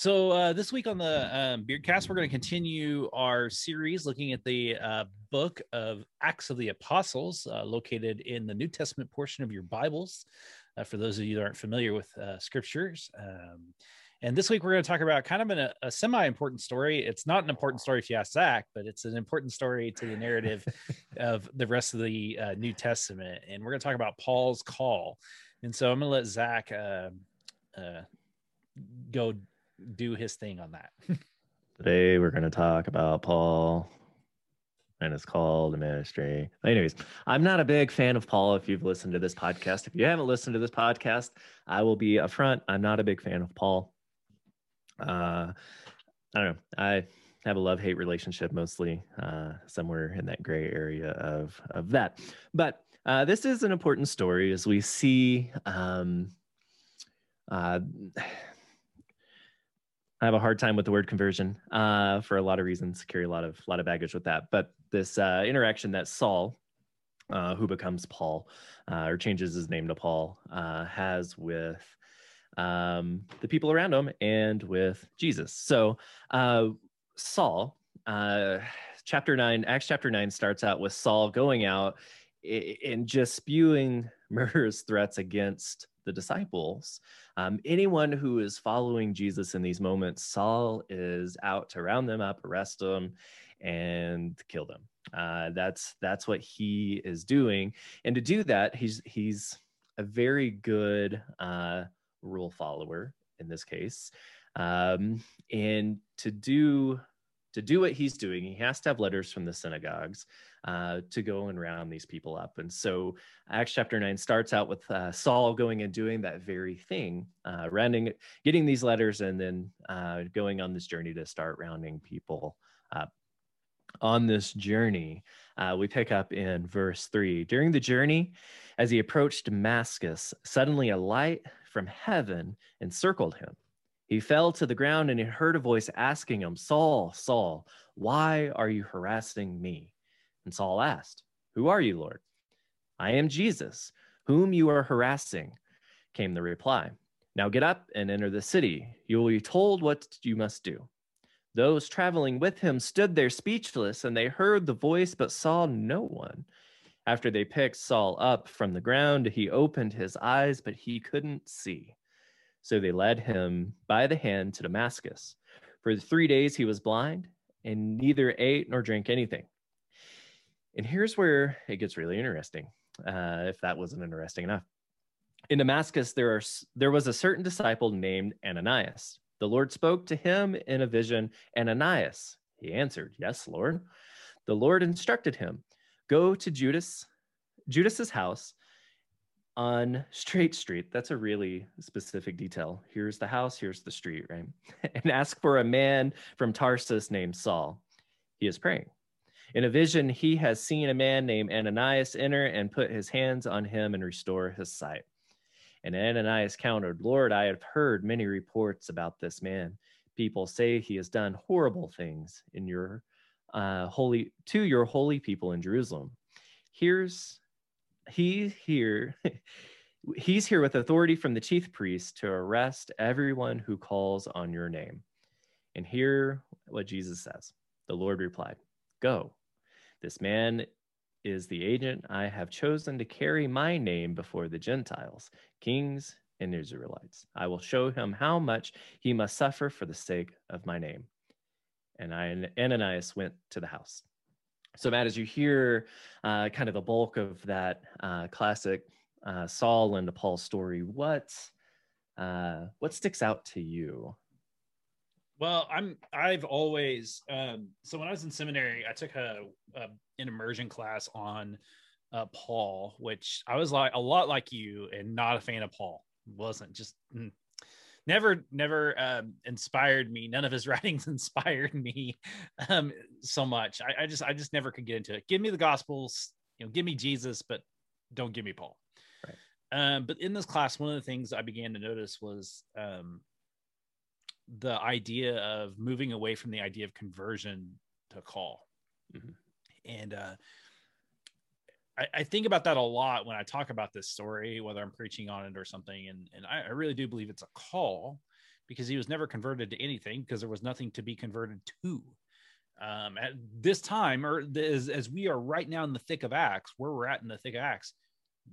So uh, this week on the um, Beardcast, we're going to continue our series looking at the uh, book of Acts of the Apostles, uh, located in the New Testament portion of your Bibles. Uh, for those of you that aren't familiar with uh, scriptures, um, and this week we're going to talk about kind of an, a, a semi-important story. It's not an important story if you ask Zach, but it's an important story to the narrative of the rest of the uh, New Testament. And we're going to talk about Paul's call. And so I'm going to let Zach go do his thing on that. Today we're going to talk about Paul and it's called the ministry. Anyways, I'm not a big fan of Paul. If you've listened to this podcast, if you haven't listened to this podcast, I will be upfront. I'm not a big fan of Paul. Uh, I don't know. I have a love hate relationship mostly, uh, somewhere in that gray area of of that. But uh, this is an important story as we see. Um, uh, I have a hard time with the word conversion uh, for a lot of reasons. Carry a lot of lot of baggage with that. But this uh, interaction that Saul, uh, who becomes Paul, uh, or changes his name to Paul, uh, has with um, the people around him and with Jesus. So uh, Saul, chapter nine, Acts chapter nine starts out with Saul going out and just spewing murderous threats against the disciples. Um, anyone who is following Jesus in these moments, Saul is out to round them up, arrest them, and kill them. Uh, that's that's what he is doing, and to do that, he's he's a very good uh, rule follower in this case, um, and to do to do what he's doing, he has to have letters from the synagogues uh, to go and round these people up. And so Acts chapter 9 starts out with uh, Saul going and doing that very thing, uh, rounding, getting these letters, and then uh, going on this journey to start rounding people up. On this journey, uh, we pick up in verse 3. During the journey, as he approached Damascus, suddenly a light from heaven encircled him. He fell to the ground and he heard a voice asking him, Saul, Saul, why are you harassing me? And Saul asked, Who are you, Lord? I am Jesus, whom you are harassing, came the reply. Now get up and enter the city. You will be told what you must do. Those traveling with him stood there speechless, and they heard the voice but saw no one. After they picked Saul up from the ground, he opened his eyes, but he couldn't see. So they led him by the hand to Damascus. For three days he was blind and neither ate nor drank anything. And here's where it gets really interesting, uh, if that wasn't interesting enough. In Damascus, there, are, there was a certain disciple named Ananias. The Lord spoke to him in a vision Ananias. He answered, Yes, Lord. The Lord instructed him, Go to Judas, Judas's house on Straight Street. That's a really specific detail. Here's the house, here's the street, right? and ask for a man from Tarsus named Saul. He is praying. In a vision, he has seen a man named Ananias enter and put his hands on him and restore his sight. And Ananias countered, Lord, I have heard many reports about this man. People say he has done horrible things in your uh, holy to your holy people in Jerusalem. Here's he here he's here with authority from the chief priest to arrest everyone who calls on your name. And hear what Jesus says. The Lord replied, Go. This man is the agent I have chosen to carry my name before the Gentiles, kings, and Israelites. I will show him how much he must suffer for the sake of my name. And Ananias went to the house. So, Matt, as you hear uh, kind of the bulk of that uh, classic uh, Saul and Paul story, what uh, what sticks out to you? Well, I'm I've always um, so when I was in seminary, I took a, a an immersion class on uh, Paul, which I was like a lot like you and not a fan of Paul. wasn't just mm, never never um, inspired me. None of his writings inspired me um, so much. I, I, just i just never could get into it. Give me the gospels you know give me jesus but don't give me paul. Right. um, but in this class one of the things i began to notice was um, the idea of moving away from the idea of conversion to call. Mm-hmm. and uh, I, I, think about that a lot when I talk about this story, whether I'm preaching on it or something. And, and I, I really do believe it's a call because he was never converted to anything because there was nothing to be converted to. Um, at this time, or as, as we are right now in the thick of Acts, where we're at in the thick of Acts,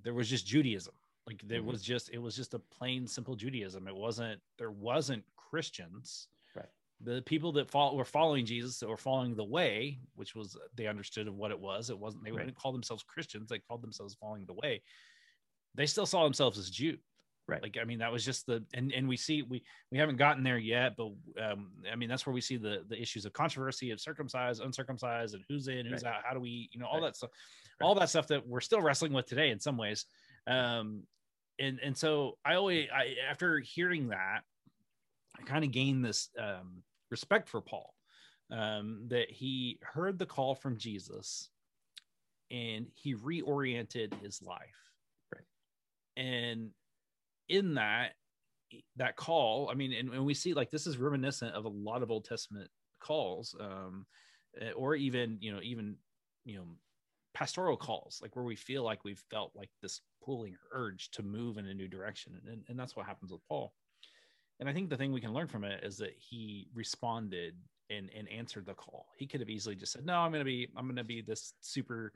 there was just Judaism. Like there mm-hmm. was just, it was just a plain, simple Judaism. It wasn't, there wasn't Christians the people that follow, were following Jesus or following the way, which was they understood of what it was. It wasn't they right. wouldn't call themselves Christians; they called themselves following the way. They still saw themselves as Jew, right? Like I mean, that was just the and and we see we we haven't gotten there yet, but um, I mean that's where we see the the issues of controversy of circumcised, uncircumcised, and who's in, who's right. out. How do we, you know, all right. that stuff, all that stuff that we're still wrestling with today in some ways. Um, and and so I always I after hearing that I kind of gained this um, respect for Paul um, that he heard the call from Jesus and he reoriented his life. Right. And in that, that call, I mean, and, and we see like this is reminiscent of a lot of Old Testament calls, um, eh, or even, you know, even, you know, pastoral calls, like where we feel like we've felt like this pulling urge to move in a new direction. And, and that's what happens with Paul and I think the thing we can learn from it is that he responded and and answered the call. He could have easily just said, "No, I'm going to be I'm going to be this super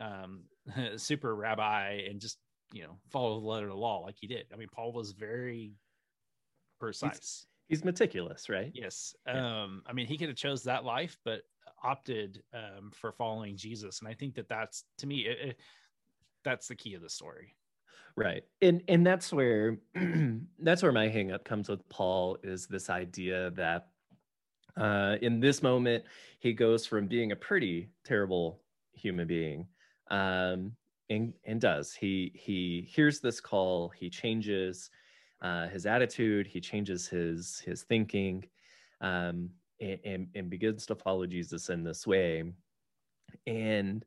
um super rabbi and just, you know, follow the letter of the law like he did." I mean, Paul was very precise. He's, he's meticulous, right? Yes. Yeah. Um I mean, he could have chose that life, but opted um for following Jesus, and I think that that's to me it, it, that's the key of the story right. And and that's where that's where my hangup comes with paul is this idea that uh, in this moment he goes from being a pretty terrible human being um, and and does. He he hears this call he changes uh, his attitude he changes his his thinking um, and, and, and begins to follow jesus in this way. And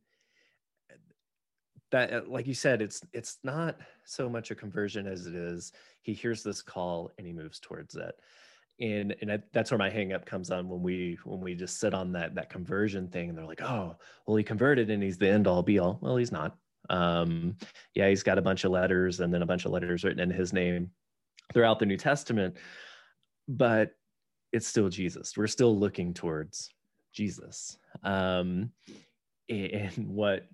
that uh, like you said it's it's not so much a conversion as it is he hears this call and he moves towards it. And and I, that's where my hangup comes on when we when we just sit on that that conversion thing and they're like oh well he converted and he's the end all be all well he's not. Um yeah he's got a bunch of letters and then a bunch of letters written in his name throughout the new testament but it's still jesus. We're still looking towards jesus. Um and what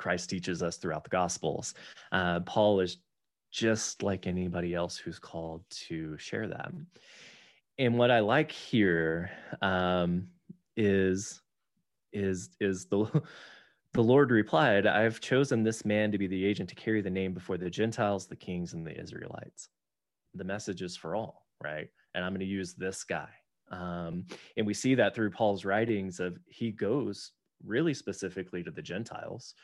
Christ teaches us throughout the Gospels. Uh, Paul is just like anybody else who's called to share that. And what I like here um, is is is the the Lord replied, "I've chosen this man to be the agent to carry the name before the Gentiles, the kings, and the Israelites. The message is for all, right? And I'm going to use this guy." Um, and we see that through Paul's writings of he goes really specifically to the Gentiles.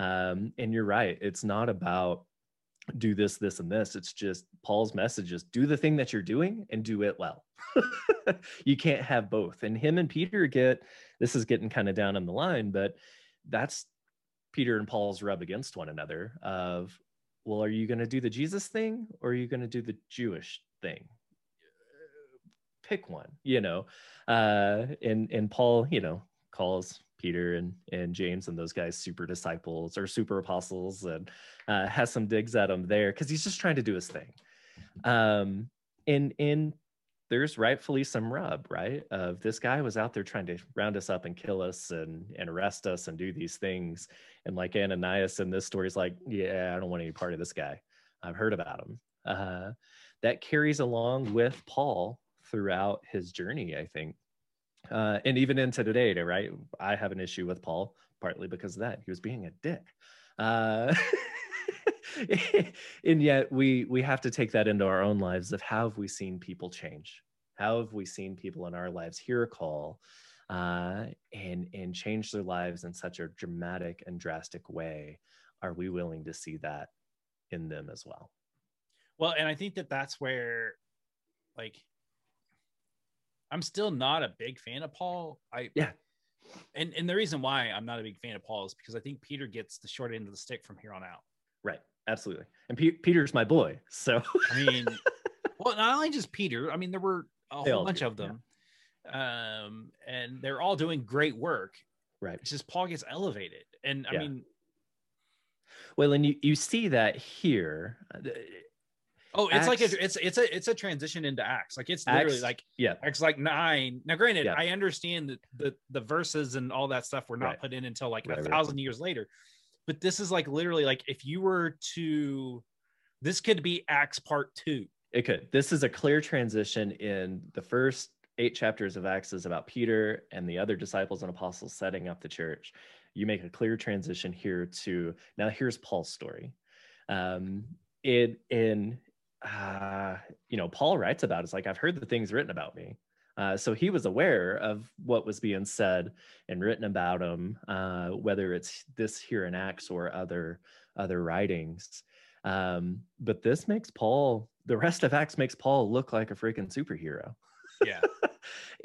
Um, and you're right. It's not about do this, this, and this. It's just Paul's message is do the thing that you're doing and do it well. you can't have both. And him and Peter get this is getting kind of down on the line, but that's Peter and Paul's rub against one another of, well, are you going to do the Jesus thing or are you going to do the Jewish thing? Pick one, you know. Uh, and and Paul, you know, calls Peter and and James and those guys super disciples or super apostles and uh, has some digs at him there because he's just trying to do his thing. Um, and and there's rightfully some rub, right? Of this guy was out there trying to round us up and kill us and and arrest us and do these things. And like Ananias in this story is like, yeah, I don't want any part of this guy. I've heard about him. Uh, that carries along with Paul throughout his journey, I think uh, and even into today, right? I have an issue with Paul partly because of that. He was being a dick. Uh, and yet we we have to take that into our own lives of how have we seen people change? How have we seen people in our lives hear a call uh, and and change their lives in such a dramatic and drastic way? Are we willing to see that in them as well? Well, and I think that that's where like I'm still not a big fan of Paul. I Yeah. And and the reason why I'm not a big fan of Paul is because I think Peter gets the short end of the stick from here on out. Right. Absolutely. And Pe- Peter's my boy. So I mean, well, not only just Peter. I mean, there were a They whole bunch do, of them, um, and they're all doing great work. right. It's just Paul gets elevated, and I Yeah. mean, Well, and you, you see that here. Oh, it's like Acts- a, it's it's a it's a transition into Acts. Like it's literally Acts- like Yeah. Acts like nine. Now, granted, Yeah. I understand that the the verses and all that stuff were not Right. put in until like Right, a right. thousand years later, but this is like literally like if you were to, this could be Acts part two. It could. This is a clear transition in the first eight chapters of Acts is about Peter and the other disciples and apostles setting up the church. You make a clear transition here to now. Here's Paul's story. Um, in in uh, you know, Paul writes about it's like I've heard the things written about me. Uh, so he was aware of what was being said and written about him, uh, whether it's this here in Acts or other other writings. Um, but this makes Paul, the rest of Acts makes Paul look like a freaking superhero. Yeah,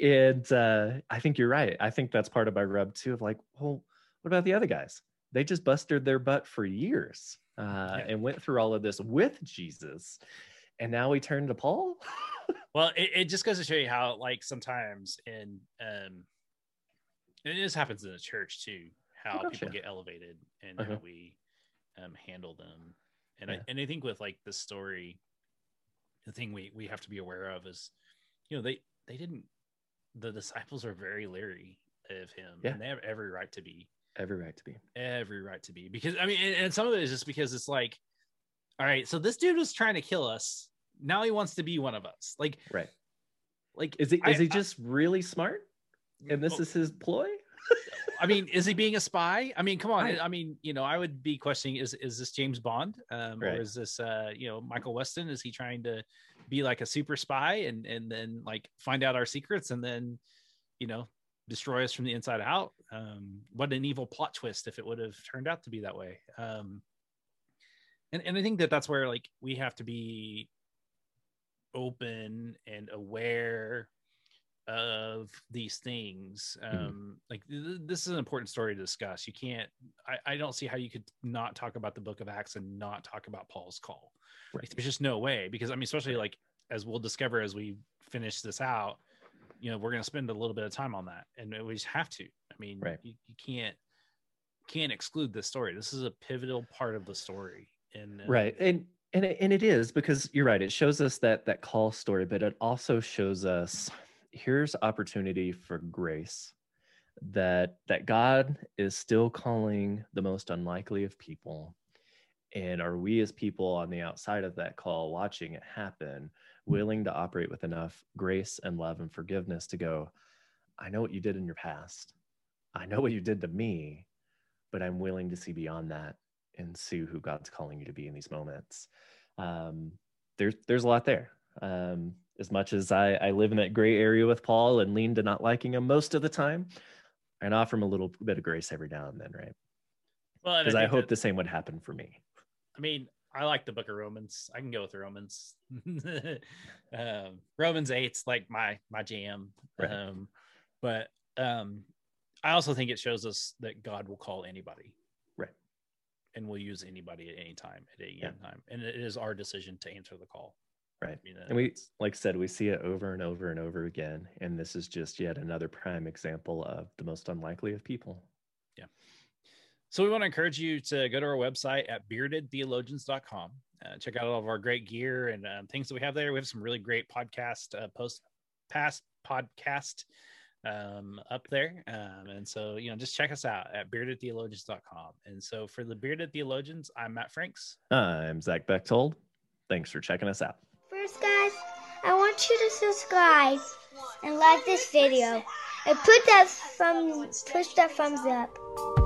and uh, I think you're right. I think that's part of my rub too of like, well, what about the other guys? They just busted their butt for years uh, Yeah. and went through all of this with Jesus. And now we turn to Paul. Well, it, it just goes to show you how, like, sometimes in um, and this happens in the church too, how Oh, people yeah. get elevated and Uh-huh. how we um handle them. And Yeah. I and I think with like this story, the thing we we have to be aware of is, you know, they they didn't. The disciples are very leery of him, Yeah. and they have every right to be Every right to be. every right to be because I mean, and, and some of it is just because it's like, all right, so this dude was trying to kill us. Now he wants to be one of us. Like, Right. like Is he I- is he I- just really smart? And this is his ploy? I mean, is he being a spy? I mean, come on. Right. I mean, you know, I would be questioning: is is this James Bond, um, Right. or is this, uh, you know, Michael Weston? Is he trying to be like a super spy and and then like find out our secrets and then, you know, destroy us from the inside out? Um, what an evil plot twist if it would have turned out to be that way. Um, and and I think that that's where like we have to be open and aware of these things Mhm. um like th- this is an important story to discuss you can't I, I don't see how you could not talk about the book of acts and not talk about paul's call like, Right. there's just no way because i mean especially like as we'll discover as we finish this out you know we're going to spend a little bit of time on that and we just have to i mean Right. you, you can't can't exclude this story this is a pivotal part of the story and uh, right and and it, and it is because you're right it shows us that that call story but it also shows us here's opportunity for grace that that god is still calling the most unlikely of people and are we as people on the outside of that call watching it happen willing to operate with enough grace and love and forgiveness to go i know what you did in your past i know what you did to me but i'm willing to see beyond that and see who God's calling you to be in these moments. Um, there's there's a lot there. Um, as much as I, I live in that gray area with Paul and lean to not liking him most of the time, and offer him a little bit of grace every now and then, right? well Because I, think hope that- the same would happen for me. I mean, I like the book of Romans. I can go with Romans. um, Romans eight's like my my jam. Right. Um, but um, I also think it shows us that God will call anybody, Right. and will use anybody at any time at any Yeah. time, and it is our decision to answer the call. Right. You know, And we, like I said, we see it over and over and over again. And this is just yet another prime example of the most unlikely of people. So we want to encourage you to go to our website at beardedtheologians.com. Uh, check out all of our great gear and um, things that we have there. We have some really great podcast uh, post past podcast um, up there. Um, and so, you know, just check us out at beardedtheologians.com. And so for the Bearded Theologians, I'm Matt Franks. I'm Zach Bechtold. Thanks for checking us out. First, guys, I want you to subscribe and like this video and put that thumb, push that thumbs up.